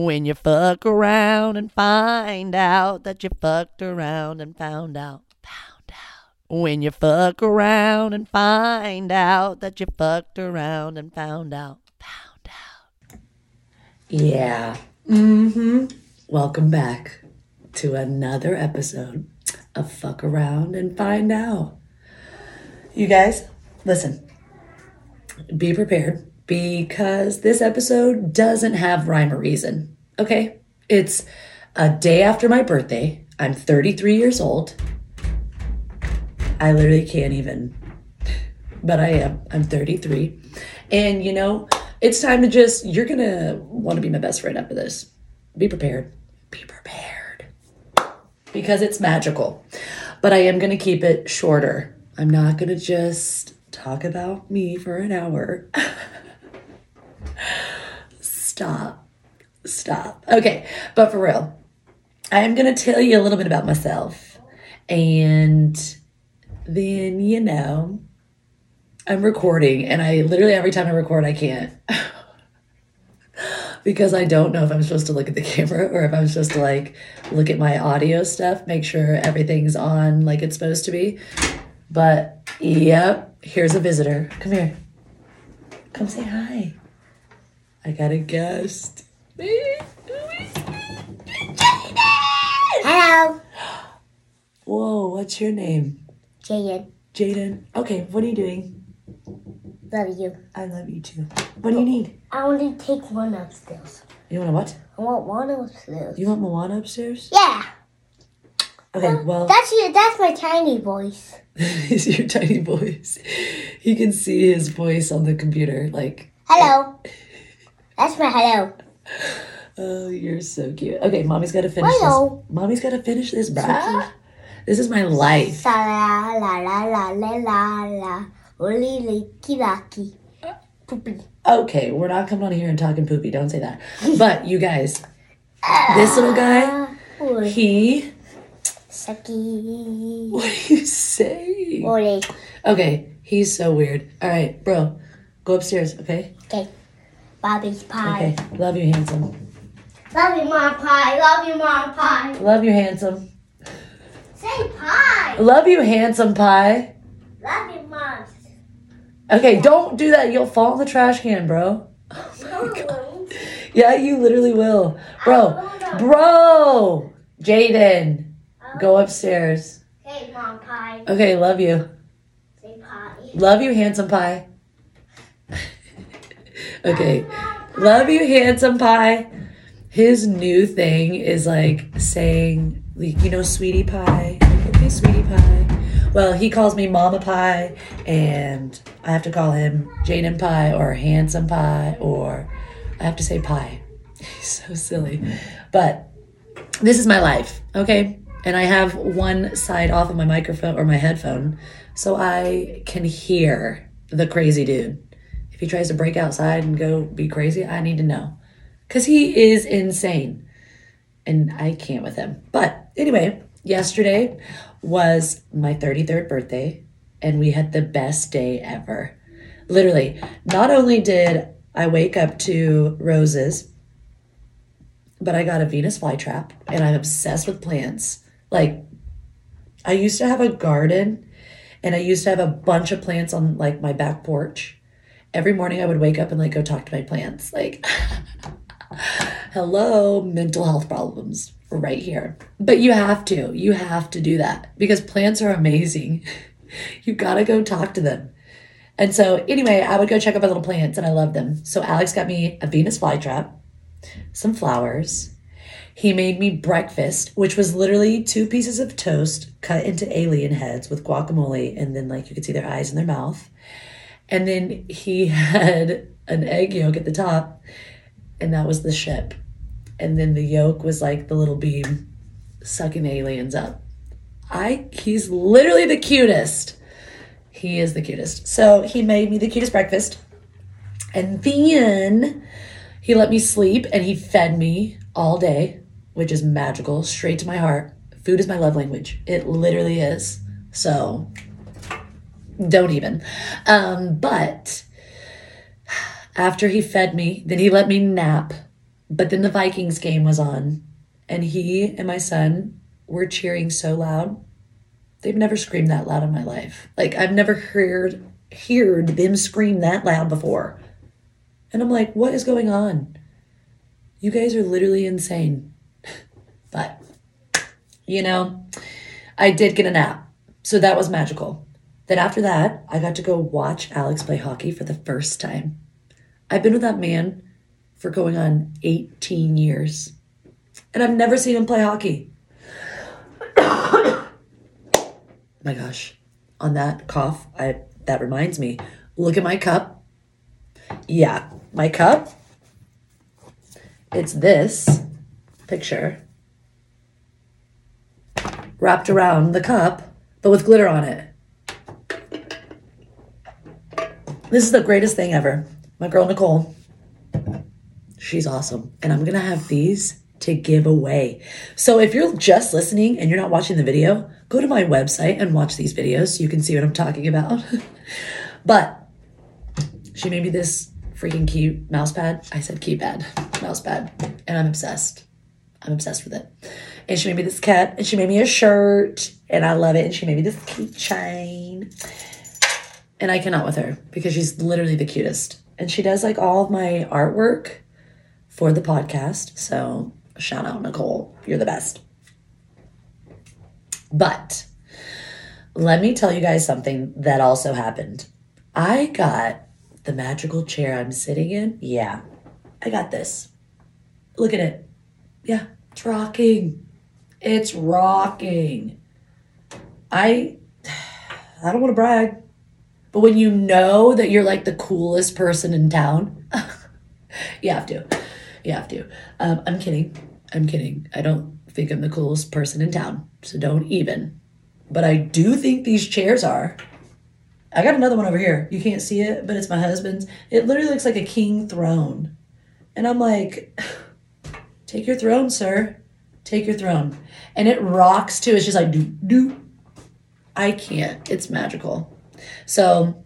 When you fuck around and find out that you fucked around and found out. Found out. When you fuck around and find out that you fucked around and found out. Found out. Yeah. Mm-hmm. Welcome back to another episode of Fuck Around and Find Out. You guys, listen. Be prepared because this episode doesn't have rhyme or reason. Okay? It's a day after my birthday. I'm 33 years old. I literally can't even, but I am. I'm 33. And you know, it's time to just, you're gonna wanna be my best friend after this. Be prepared. Be prepared. Because it's magical. But I am gonna keep it shorter. I'm not gonna just talk about me for an hour. Stop. Stop. Okay, but for real, I am going to tell you a little bit about myself. And then, you know, I'm recording, and I literally every time I record, I can't. because I don't know if I'm supposed to look at the camera or if I'm supposed to like look at my audio stuff, make sure everything's on like it's supposed to be. But yep, here's a visitor. Come here. Come say hi. I got a guest. Hello, Whoa, what's your name? Jaden. Jaden. Okay, what are you doing? Love you. I love you too. What do you need? I only take one upstairs. You want a what? I want one upstairs. You want Moana upstairs? Yeah, Okay, well, that's your. That's my tiny voice. is your tiny voice. He can see his voice on the computer. Like, Hello. That's my hello. oh, you're so cute. Okay, mommy's got to finish Hello. this. Mommy's got to finish this, bruh. This is my life. La la la la la la la la. Oli liki. Poopy. Okay, we're not coming on here and talking poopy. Don't say that. But you guys, this little guy, ah, he. Saki. What are you? Oi. Okay, he's so weird. All right, bro, go upstairs, okay? Okay. Bobby's pie. Okay, love you, handsome. Love you, mom pie. Love you, mom pie. Love you, handsome. Say pie. Love you, handsome pie. Love you, mom. Okay, don't do that. You'll fall in the trash can, bro. Oh Yeah, you literally will. Bro, oh, bro, Jaden, go upstairs. Hey, mom pie. Okay, love you. Say pie. Love you, handsome pie. Okay. Love you, handsome pie. His new thing is like saying, like, you know, sweetie pie. Okay, sweetie pie. Well, he calls me mama pie, and I have to call him Jaden pie or handsome pie, or I have to say pie. He's so silly. But this is my life, okay? And I have one side off of my microphone or my headphone so I can hear the crazy dude. If he tries to break outside and go be crazy, I need to know. Because he is insane. And I can't with him. But anyway, yesterday was my 33rd birthday, and we had the best day ever. Literally, not only did I wake up to roses, but I got a Venus flytrap, and I'm obsessed with plants. Like, I used to have a garden, and I used to have a bunch of plants on like my back porch. Every morning I would wake up and like go talk to my plants. Like, hello, mental health problems right here. But you have to, you have to do that because plants are amazing. you gotta go talk to them. And so, anyway, I would go check out my little plants and I love them. So, Alex got me a Venus flytrap, some flowers. He made me breakfast, which was literally two pieces of toast cut into alien heads with guacamole, and then, like, you could see their eyes and their mouth. And then he had an egg yolk at the top, and that was the ship. And then the yolk was like the little beam sucking aliens up. I he's literally the cutest. He is the cutest. So he made me the cutest breakfast. And then he let me sleep and he fed me all day, which is magical, straight to my heart. Food is my love language. It literally is. So don't even. Um, but after he fed me, then he let me nap But then the Vikings game was on, and he and my son were cheering so loud. They've never screamed that loud in my life. Like I've never heard heard them scream that loud before. And I'm like, what is going on? You guys are literally insane. but you know, I did get a nap. So that was magical. Then after that, I got to go watch Alex play hockey for the first time. I've been with that man for going on 18 years. And I've never seen him play hockey. my gosh. On that cough, I that reminds me. Look at my cup. Yeah, my cup. It's this picture wrapped around the cup, but with glitter on it. This is the greatest thing ever. My girl Nicole, she's awesome. And I'm gonna have these to give away. So if you're just listening and you're not watching the video, go to my website and watch these videos so you can see what I'm talking about. but she made me this freaking cute mouse pad. I said keypad, mouse pad, and I'm obsessed. I'm obsessed with it. And she made me this cat, and she made me a shirt, and I love it. And she made me this keychain. And I cannot with her because she's literally the cutest. And she does like all of my artwork for the podcast. So shout out, Nicole. You're the best. But let me tell you guys something that also happened. I got the magical chair I'm sitting in. Yeah, I got this. Look at it. Yeah, it's rocking. It's rocking. I I don't want to brag, but when you know that you're like the coolest person in town, you have to. You have to. Um, I'm kidding. I'm kidding. I don't think I'm the coolest person in town, so don't even. But I do think these chairs are. I got another one over here. You can't see it, but it's my husband's. It literally looks like a king throne. And I'm like, take your throne, sir. Take your throne. And it rocks too. It's just like, do, do. I can't. It's magical. So,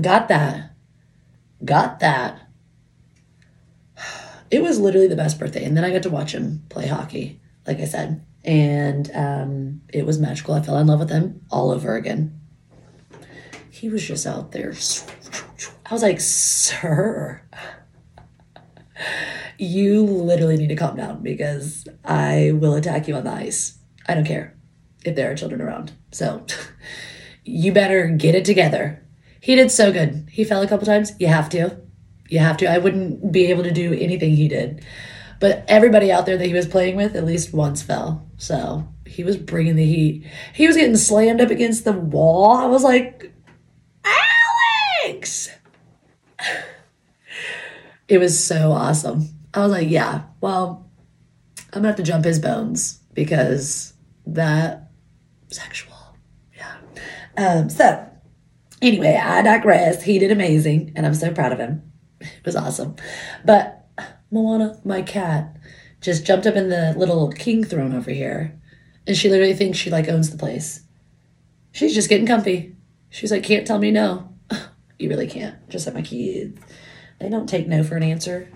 got that. Got that. It was literally the best birthday. And then I got to watch him play hockey, like I said. And um, it was magical. I fell in love with him all over again. He was just out there. I was like, sir, you literally need to calm down because I will attack you on the ice. I don't care if there are children around. So you better get it together. He did so good. He fell a couple times. You have to. You have to. I wouldn't be able to do anything he did. But everybody out there that he was playing with at least once fell. So he was bringing the heat. He was getting slammed up against the wall. I was like, Alex! It was so awesome. I was like, yeah, well, I'm gonna have to jump his bones because that sexual. Um, so anyway, I digress. He did amazing, and I'm so proud of him. It was awesome. But Moana, my cat, just jumped up in the little king throne over here, and she literally thinks she like owns the place. She's just getting comfy. She's like, can't tell me no. you really can't. Just like my kids. They don't take no for an answer.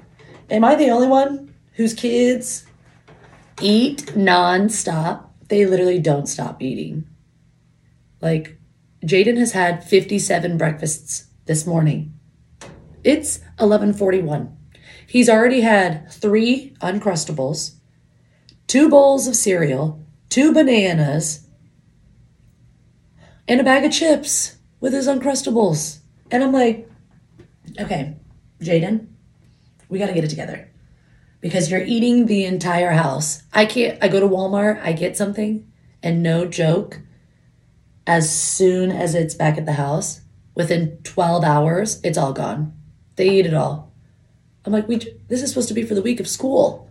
Am I the only one whose kids eat nonstop? They literally don't stop eating. Like, Jaden has had 57 breakfasts this morning. It's 11:41. He's already had 3 uncrustables, 2 bowls of cereal, 2 bananas, and a bag of chips with his uncrustables. And I'm like, okay, Jaden, we got to get it together because you're eating the entire house. I can't, I go to Walmart, I get something, and no joke, as soon as it's back at the house, within 12 hours, it's all gone. They eat it all. I'm like, we, this is supposed to be for the week of school.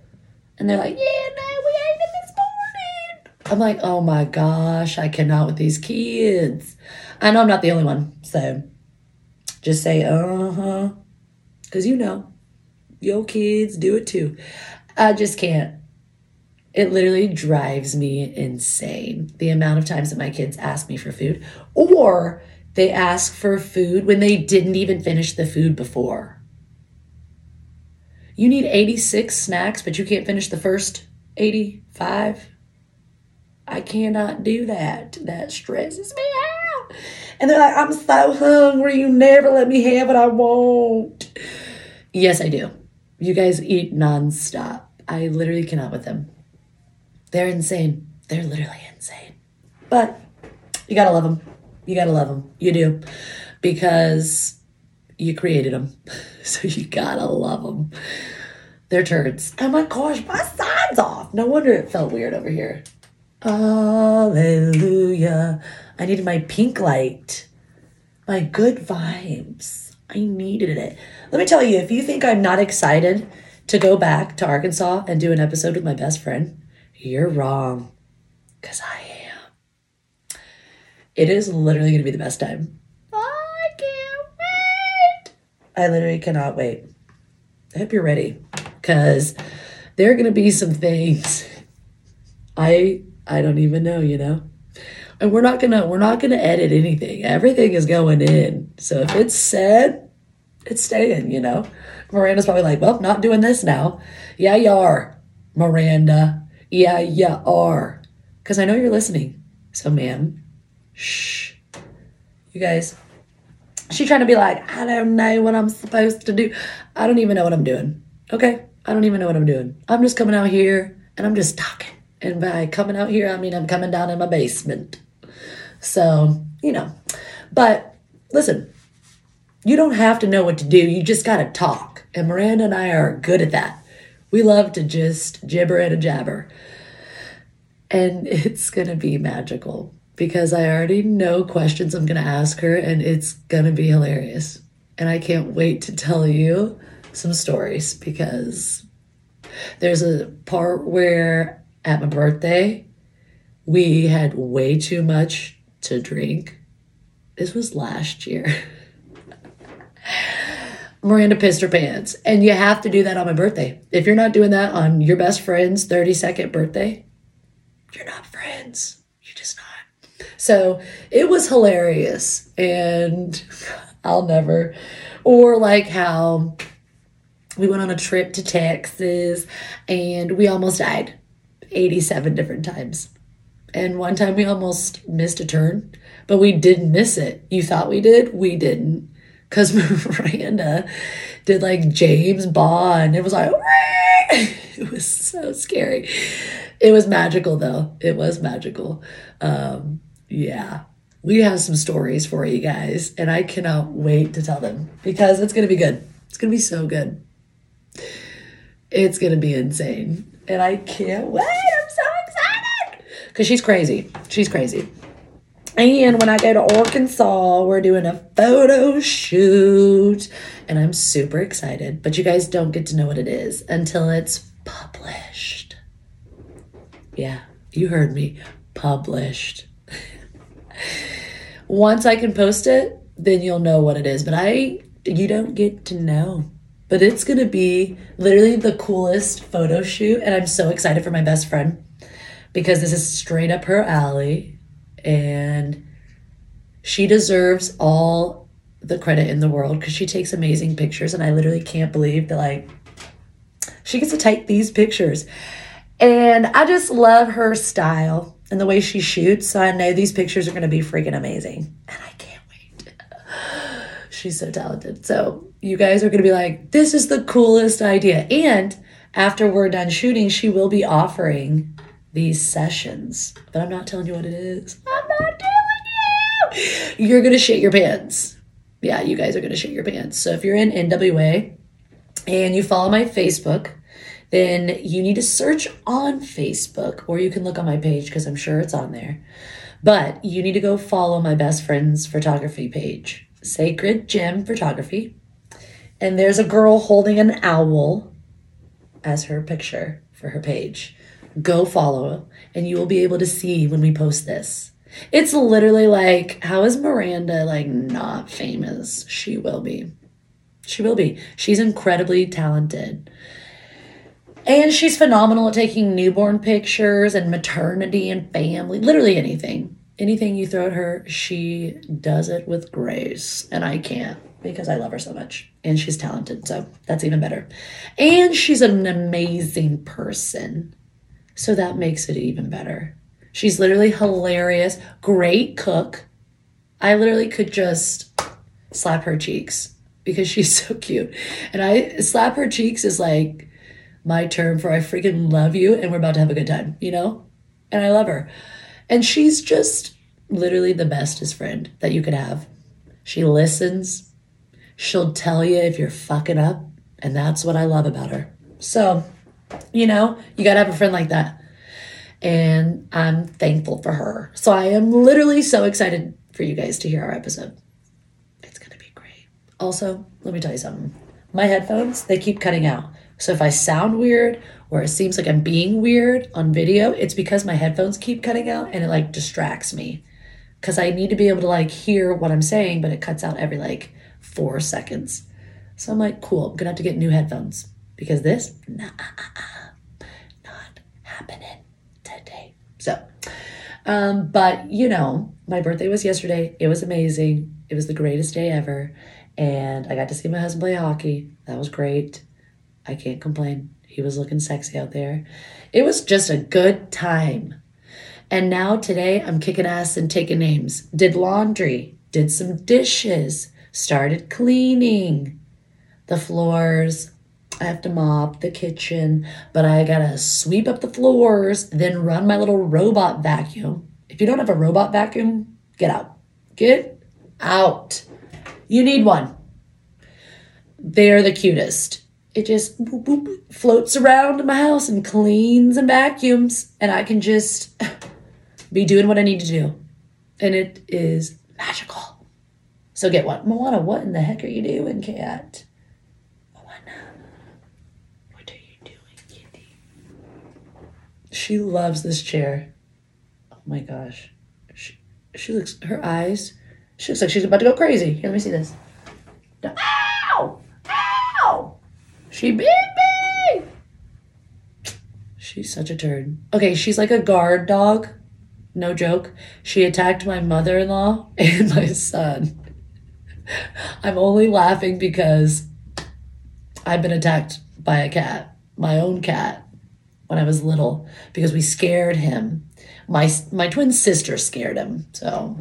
And they're like, yeah, no, we ate it this morning. I'm like, oh my gosh, I cannot with these kids. I know I'm not the only one. So just say, uh huh. Because you know, your kids do it too. I just can't. It literally drives me insane the amount of times that my kids ask me for food or they ask for food when they didn't even finish the food before. You need 86 snacks, but you can't finish the first 85. I cannot do that. That stresses me out. And they're like, I'm so hungry. You never let me have what I want. Yes, I do. You guys eat nonstop. I literally cannot with them. They're insane. They're literally insane. But you gotta love them. You gotta love them. You do. Because you created them. So you gotta love them. They're turds. Oh my gosh, my side's off. No wonder it felt weird over here. Hallelujah. I needed my pink light. My good vibes. I needed it. Let me tell you, if you think I'm not excited to go back to Arkansas and do an episode with my best friend, you're wrong. Because I am. It is literally going to be the best time. I can't wait. I literally cannot wait. I hope you're ready because there are going to be some things I I don't even know, you know. And we're not gonna we're not gonna edit anything. Everything is going in. So if it's said, it's staying, you know. Miranda's probably like, well, not doing this now. Yeah, you are, Miranda. Yeah, you are. Because I know you're listening. So, ma'am, shh. You guys, she trying to be like, I don't know what I'm supposed to do. I don't even know what I'm doing. Okay? I don't even know what I'm doing. I'm just coming out here and I'm just talking. And by coming out here, I mean I'm coming down in my basement. So, you know. But listen, you don't have to know what to do. You just got to talk. And Miranda and I are good at that. We love to just gibber and a jabber. And it's going to be magical because I already know questions I'm going to ask her and it's going to be hilarious. And I can't wait to tell you some stories because there's a part where at my birthday, we had way too much to drink. This was last year. Miranda pissed her pants. And you have to do that on my birthday. If you're not doing that on your best friend's 32nd birthday, you're not friends. You're just not. So it was hilarious. And I'll never. Or like how we went on a trip to Texas and we almost died 87 different times. And one time we almost missed a turn, but we didn't miss it. You thought we did? We didn't. Because Miranda did like James Bond. It was like, it was so scary. It was magical though. It was magical. Um, yeah. We have some stories for you guys, and I cannot wait to tell them because it's going to be good. It's going to be so good. It's going to be insane. And I can't wait. I'm so excited. Because she's crazy. She's crazy. And when I go to Arkansas, we're doing a photo shoot. And I'm super excited. But you guys don't get to know what it is until it's published. Yeah, you heard me. Published. Once I can post it, then you'll know what it is. But I, you don't get to know. But it's going to be literally the coolest photo shoot. And I'm so excited for my best friend because this is straight up her alley. And she deserves all the credit in the world because she takes amazing pictures. And I literally can't believe that, like, she gets to take these pictures. And I just love her style and the way she shoots. So I know these pictures are going to be freaking amazing. And I can't wait. She's so talented. So you guys are going to be like, this is the coolest idea. And after we're done shooting, she will be offering these sessions. But I'm not telling you what it is. I'm not telling you. You're to shit your pants. Yeah, you guys are to shit your pants. So if you're in NWA and you follow my Facebook, then you need to search on Facebook or you can look on my page because I'm sure it's on there. But you need to go follow my best friend's photography page, Sacred Gem Photography. And there's a girl holding an owl as her picture for her page. Go follow and you will be able to see when we post this. It's literally like, how is Miranda like not famous? She will be. She will be. She's incredibly talented. And she's phenomenal at taking newborn pictures and maternity and family, literally anything. anything you throw at her, she does it with grace. And I can't because I love her so much. And she's talented. So that's even better. And she's an amazing person. So that makes it even better. She's literally hilarious, great cook. I literally could just slap her cheeks because she's so cute. And I slap her cheeks is like my term for I freaking love you and we're about to have a good time, you know? And I love her. And she's just literally the bestest friend that you could have. She listens. She'll tell you if you're fucking up. And that's what I love about her. So, you know, you got to have a friend like that. And I'm thankful for her. So I am literally so excited for you guys to hear our episode. It's going to be great. Also, let me tell you something. My headphones, they keep cutting out. So if I sound weird or it seems like I'm being weird on video, it's because my headphones keep cutting out and it like distracts me. Cause I need to be able to like hear what I'm saying, but it cuts out every like four seconds. So I'm like, cool, I'm gonna have to get new headphones because this, nah, not happening. So, um, but you know, my birthday was yesterday. It was amazing. It was the greatest day ever. And I got to see my husband play hockey. That was great. I can't complain. He was looking sexy out there. It was just a good time. And now today I'm kicking ass and taking names. Did laundry, did some dishes, started cleaning the floors. I have to mop the kitchen, but I gotta sweep up the floors, then run my little robot vacuum. If you don't have a robot vacuum, get out. Get out. You need one. They're the cutest it just boop, boop, floats around my house and cleans and vacuums, and I can just be doing what I need to do. And it is magical. So get one. Moana, what in the heck are you doing, cat? Moana, what are you doing, kitty? She loves this chair. Oh my gosh. She, she looks, her eyes, she looks like she's about to go crazy. Here, let me see this. Ow! Ow! She bit me. She's such a turd. Okay, she's like a guard dog. No joke. She attacked my mother in law and my son. I'm only laughing because I've been attacked by a cat, my own cat, when I was little, because we scared him. My my twin sister scared him, so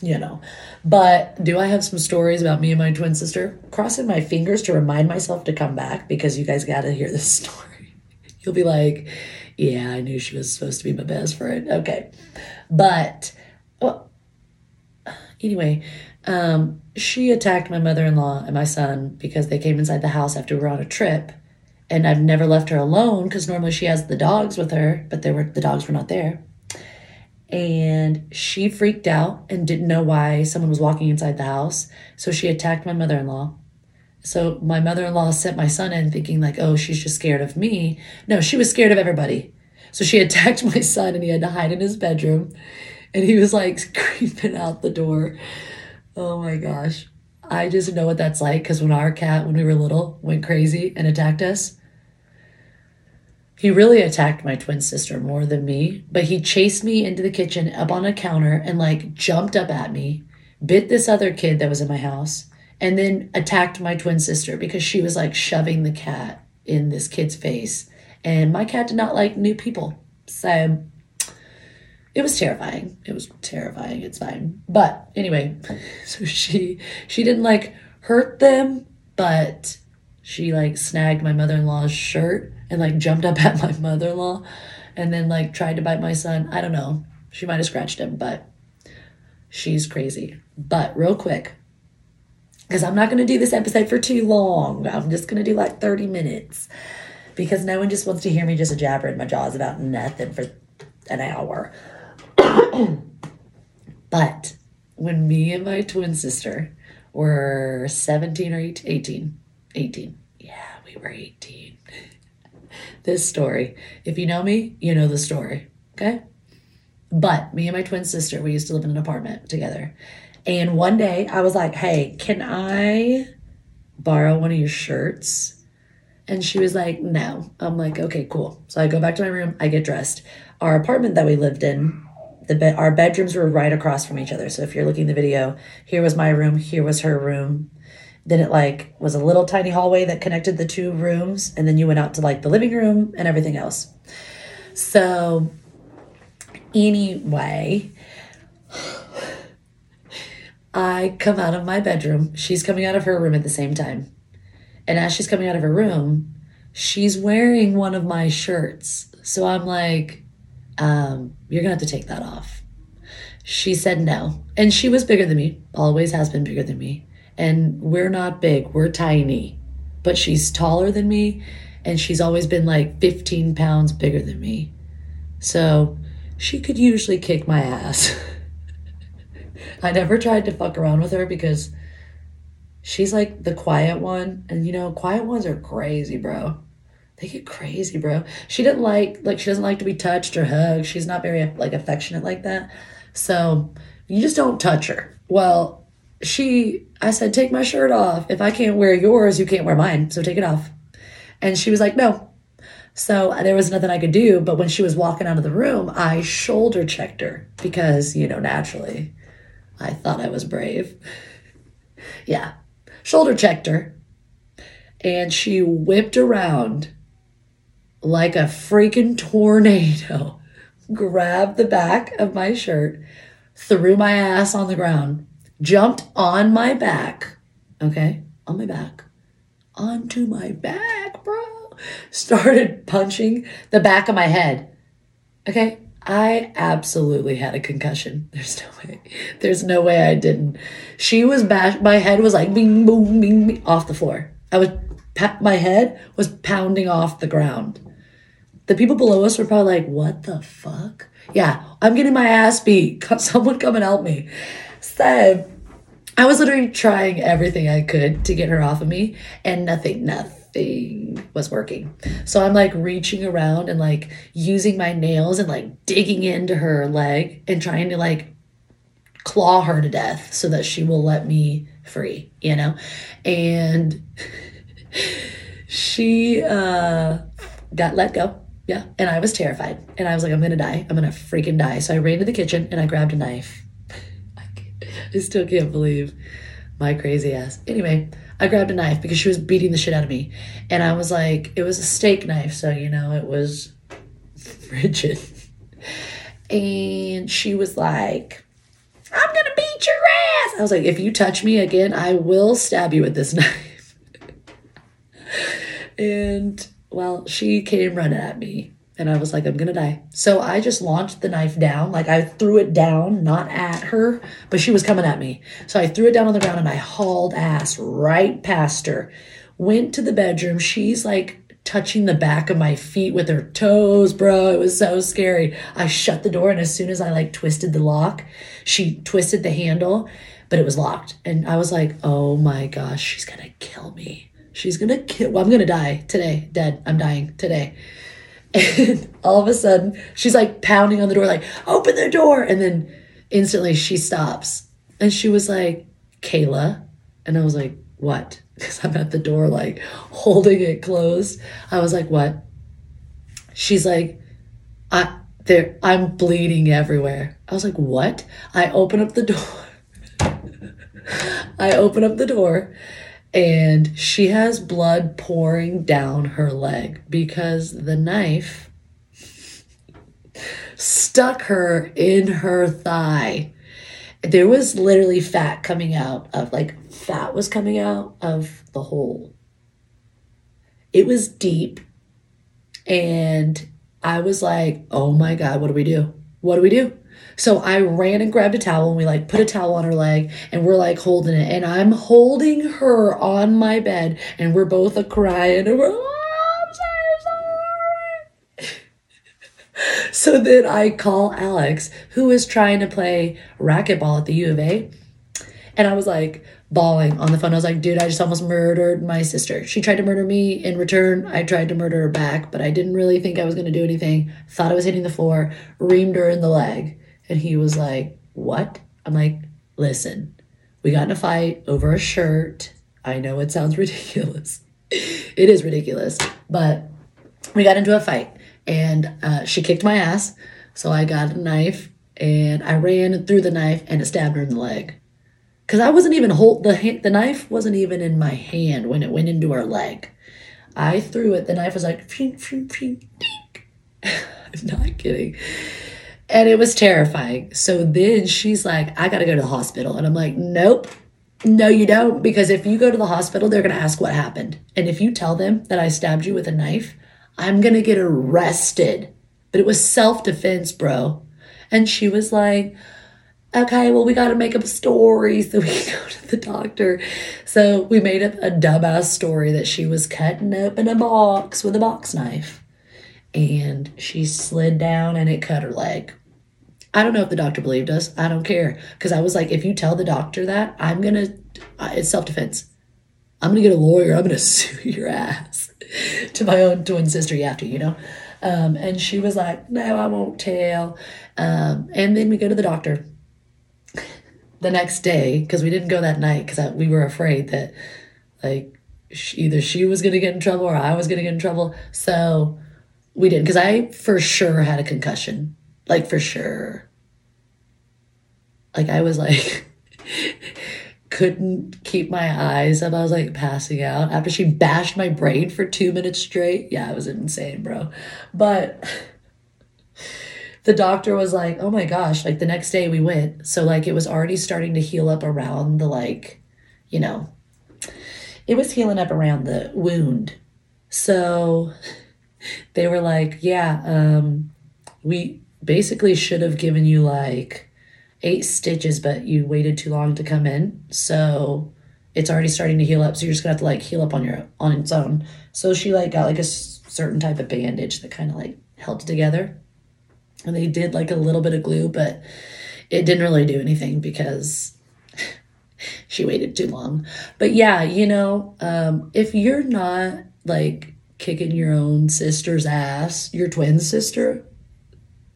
you know. But do I have some stories about me and my twin sister? Crossing my fingers to remind myself to come back because you guys got to hear this story. You'll be like, yeah, I knew she was supposed to be my best friend. Okay. But, well, anyway, um, she attacked my mother in law and my son because they came inside the house after we were on a trip. And I've never left her alone because normally she has the dogs with her, but they were the dogs were not there and she freaked out and didn't know why someone was walking inside the house. So she attacked my mother in law. So my mother in law sent my son in thinking, like, oh, she's just scared of me. No, she was scared of everybody. So she attacked my son and he had to hide in his bedroom. And he was like creeping out the door. Oh my gosh. I just know what that's like because when our cat, when we were little, went crazy and attacked us, he really attacked my twin sister more than me, but he chased me into the kitchen up on a counter and like jumped up at me, bit this other kid that was in my house, and then attacked my twin sister because she was like shoving the cat in this kid's face. And my cat did not like new people. So it was terrifying. It was terrifying. It's fine. But anyway, so she she didn't like hurt them, but she like snagged my mother-in-law's shirt and like jumped up at my mother-in-law and then like tried to bite my son. I don't know. She might have scratched him, but she's crazy. But real quick, because I'm not going to do this episode for too long. I'm just going to do like 30 minutes because no one just wants to hear me just jabber in my jaws about nothing for an hour. but when me and my twin sister were 17 or 18, 18, yeah, we were 18 this story. If you know me, you know the story. Okay? But me and my twin sister, we used to live in an apartment together. And one day I was like, hey, can I borrow one of your shirts? And she was like, no. I'm like, okay, cool. So I go back to my room, I get dressed. Our apartment that we lived in, the bed our bedrooms were right across from each other. So if you're looking the video, here was my room, here was her room. Then it like was a little tiny hallway that connected the two rooms, and then you went out to like the living room and everything else. So anyway, I come out of my bedroom. She's coming out of her room at the same time. And as she's coming out of her room, she's wearing one of my shirts. So I'm like, um, you're to have to take that off. She said no. And she was bigger than me, always has been bigger than me. And we're not big, we're tiny. But she's taller than me, and she's always been like 15 pounds bigger than me. So she could usually kick my ass. I never tried to fuck around with her because she's like the quiet one. And you know, quiet ones are crazy, bro. They get crazy, bro. She didn't like like she doesn't like to be touched or hugged. She's not very like affectionate like that. So you just don't touch her. Well, she I said, take my shirt off. If I can't wear yours, you can't wear mine. So take it off. And she was like, no. So uh, there was nothing I could do. But when she was walking out of the room, I shoulder checked her because, you know, naturally I thought I was brave. yeah. Shoulder checked her. And she whipped around like a freaking tornado, grabbed the back of my shirt, threw my ass on the ground, jumped on my back, okay, on my back, onto my back, bro, started punching the back of my head, okay. I absolutely had a concussion. There's no way. There's no way I didn't. She was bashed. My head was like bing, boom, bing, bing, off the floor. I was, my head was pounding off the ground. The people below us were probably like, what the fuck? Yeah, I'm getting my ass beat. Someone come and help me. So I was literally trying everything I could to get her off of me, and nothing, nothing was working. So I'm like reaching around and like using my nails and like digging into her leg and trying to like claw her to death so that she will let me free, you know? And she uh got let go yeah. And I was terrified. And I was like, I'm going to die. I'm going to freaking die. So I ran to the kitchen and I grabbed a knife. I still can't believe my crazy ass. Anyway, I grabbed a knife because she was beating the shit out of me. And I was like, it was a steak knife. So, you know, it was rigid. And she was like, I'm to beat your ass. I was like, if you touch me again, I will stab you with this knife. and well, she came running at me and I was like, I'm gonna die. So I just launched the knife down. Like I threw it down, not at her, but she was coming at me. So I threw it down on the ground and I hauled ass right past her. Went to the bedroom. She's like touching the back of my feet with her toes, bro. It was so scary. I shut the door and as soon as I like twisted the lock, she twisted the handle, but it was locked. And I was like, oh my gosh, she's gonna kill me. She's gonna kill. Well, I'm gonna die today. Dead. I'm dying today. And all of a sudden, she's like pounding on the door, like, open the door. And then instantly she stops. And she was like, Kayla. And I was like, what? Because I'm at the door, like holding it closed. I was like, what? She's like, I there I'm bleeding everywhere. I was like, what? I open up the door. I open up the door and she has blood pouring down her leg because the knife stuck her in her thigh. There was literally fat coming out of like fat was coming out of the hole. It was deep. And I was like, oh my God, what do we do? What do we do? So I ran and grabbed a towel and we like put a towel on her leg and we're like holding it. And I'm holding her on my bed and we're both a crying and we're, oh, I'm so sorry. so then I call Alex, who is trying to play racquetball at the U of A. And I was like, bawling on the phone. I was like, dude, I just almost murdered my sister. She tried to murder me in return. I tried to murder her back, but I didn't really think I was going to do anything. Thought I was hitting the floor, reamed her in the leg. And he was like, What? I'm like, Listen, we got in a fight over a shirt. I know it sounds ridiculous. it is ridiculous, but we got into a fight and uh, she kicked my ass. So I got a knife and I ran threw the knife and it stabbed her in the leg. Cause I wasn't even hold the the knife wasn't even in my hand when it went into her leg. I threw it. The knife was like, phew, phew, dink. I'm not kidding. And it was terrifying. So then she's like, I gotta go to the hospital. And I'm like, nope, no, you don't. Because if you go to the hospital, they're gonna ask what happened. And if you tell them that I stabbed you with a knife, I'm gonna get arrested. But it was self defense, bro. And she was like, okay, well, we got to make up a story so we can go to the doctor. So we made up a dumbass story that she was cutting open a box with a box knife and she slid down and it cut her leg. I don't know if the doctor believed us. I don't care. Because I was like, if you tell the doctor that, I'm going to, it's self defense. I'm going to get a lawyer. I'm going to sue your ass to my own twin sister. You have to, you know? Um, and she was like, no, I won't tell. Um, and then we go to the doctor the next day because we didn't go that night because we were afraid that like she, either she was going to get in trouble or I was going to get in trouble. So we didn't because I for sure had a concussion, like for sure. Like I was like couldn't keep my eyes up. I was like passing out after she bashed my brain for two minutes straight. Yeah, it was insane, bro. But the doctor was like, oh my gosh, like the next day we went. So, like, it was already starting to heal up around the, like, you know, it was healing up around the wound. So they were like, yeah, um, we basically should have given you like eight stitches, but you waited too long to come in. So it's already starting to heal up. So you're just gonna have to like heal up on your on its own. So she like got like a certain type of bandage that kind of like held it together and they did like a little bit of glue, but it didn't really do anything because she waited too long. But yeah, you know, um, if you're not like kicking your own sister's ass, your twin sister,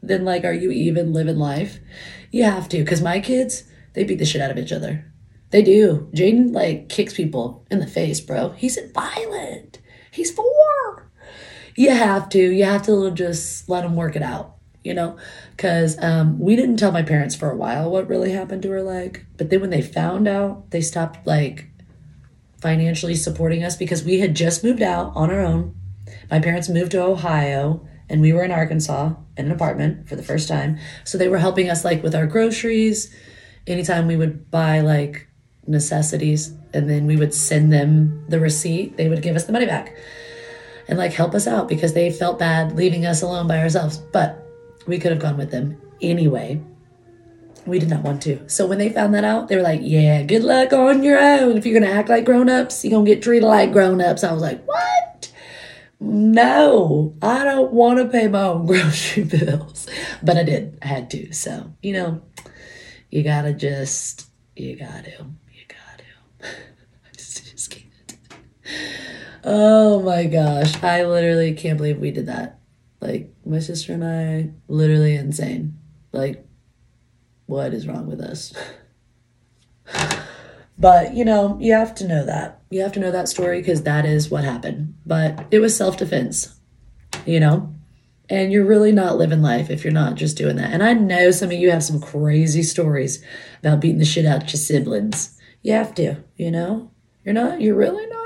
then like, are you even living life? You have to, because my kids, they beat the shit out of each other. They do. Jaden like kicks people in the face, bro. He's violent. He's four. You have to. You have to just let him work it out you know? Because um, we didn't tell my parents for a while what really happened to her leg but then when they found out they stopped like financially supporting us because we had just moved out on our own. My parents moved to ohio and we were in arkansas in an apartment for the first time. So they were helping us like with our groceries. Anytime we would buy like necessities and then we would send them the receipt they would give us the money back and like help us out because they felt bad leaving us alone by ourselves. But we could have gone with them anyway. We did not want to. So when they found that out, they were like, yeah, good luck on your own. If you're to act like grown ups, you're to get treated like grown ups. I was like, what? No, I don't want to pay my own grocery bills. But I did. I had to. So, you know, you got to just, you got to, you got to. I just can't. Oh my gosh. I literally can't believe we did that. Like my sister and I, literally insane. Like, what is wrong with us? but you know, you have to know that. You have to know that story because that is what happened. But it was self defense, you know? And you're really not living life if you're not just doing that. And I know some of you have some crazy stories about beating the shit out your siblings. You have to, you know? You're not, you're really not.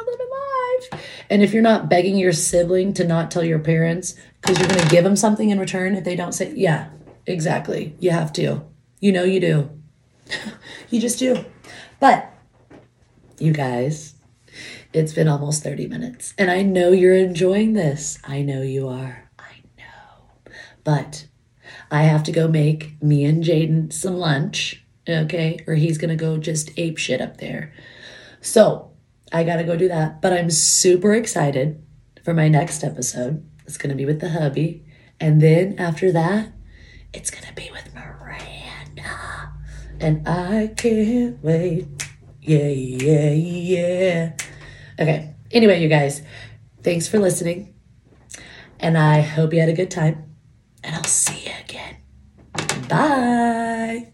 And if you're not begging your sibling to not tell your parents because you're going to give them something in return if they don't say, yeah, exactly. You have to. You know you do. you just do. But you guys, it's been almost 30 minutes. And I know you're enjoying this. I know you are. I know. But I have to go make me and Jaden some lunch, okay? Or he's going to go just ape shit up there. So I got to go do that. But I'm super excited for my next episode. It's going to be with the hubby. And then after that, it's going to be with Miranda. And I can't wait. Yeah, yeah, yeah. Okay. Anyway, you guys, thanks for listening. And I hope you had a good time. And I'll see you again. Bye.